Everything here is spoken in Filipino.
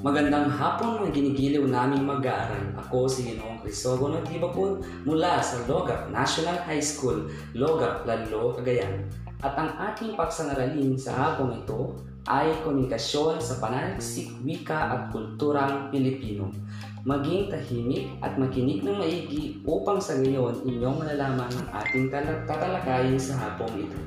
Magandang hapon mga ginigiliw naming mag-aaral. Ako si Ginoong Crisogono Tibapun mula sa Logak National High School, Logak, Lalo, Cagayan. At ang ating paksang-aralin sa hapong ito ay komunikasyon sa pananaliksik, wika at kulturang Pilipino. Maging tahimik at makinig ng maigi upang sa ngayon inyong malalaman ang ating tatalakayin sa hapong ito.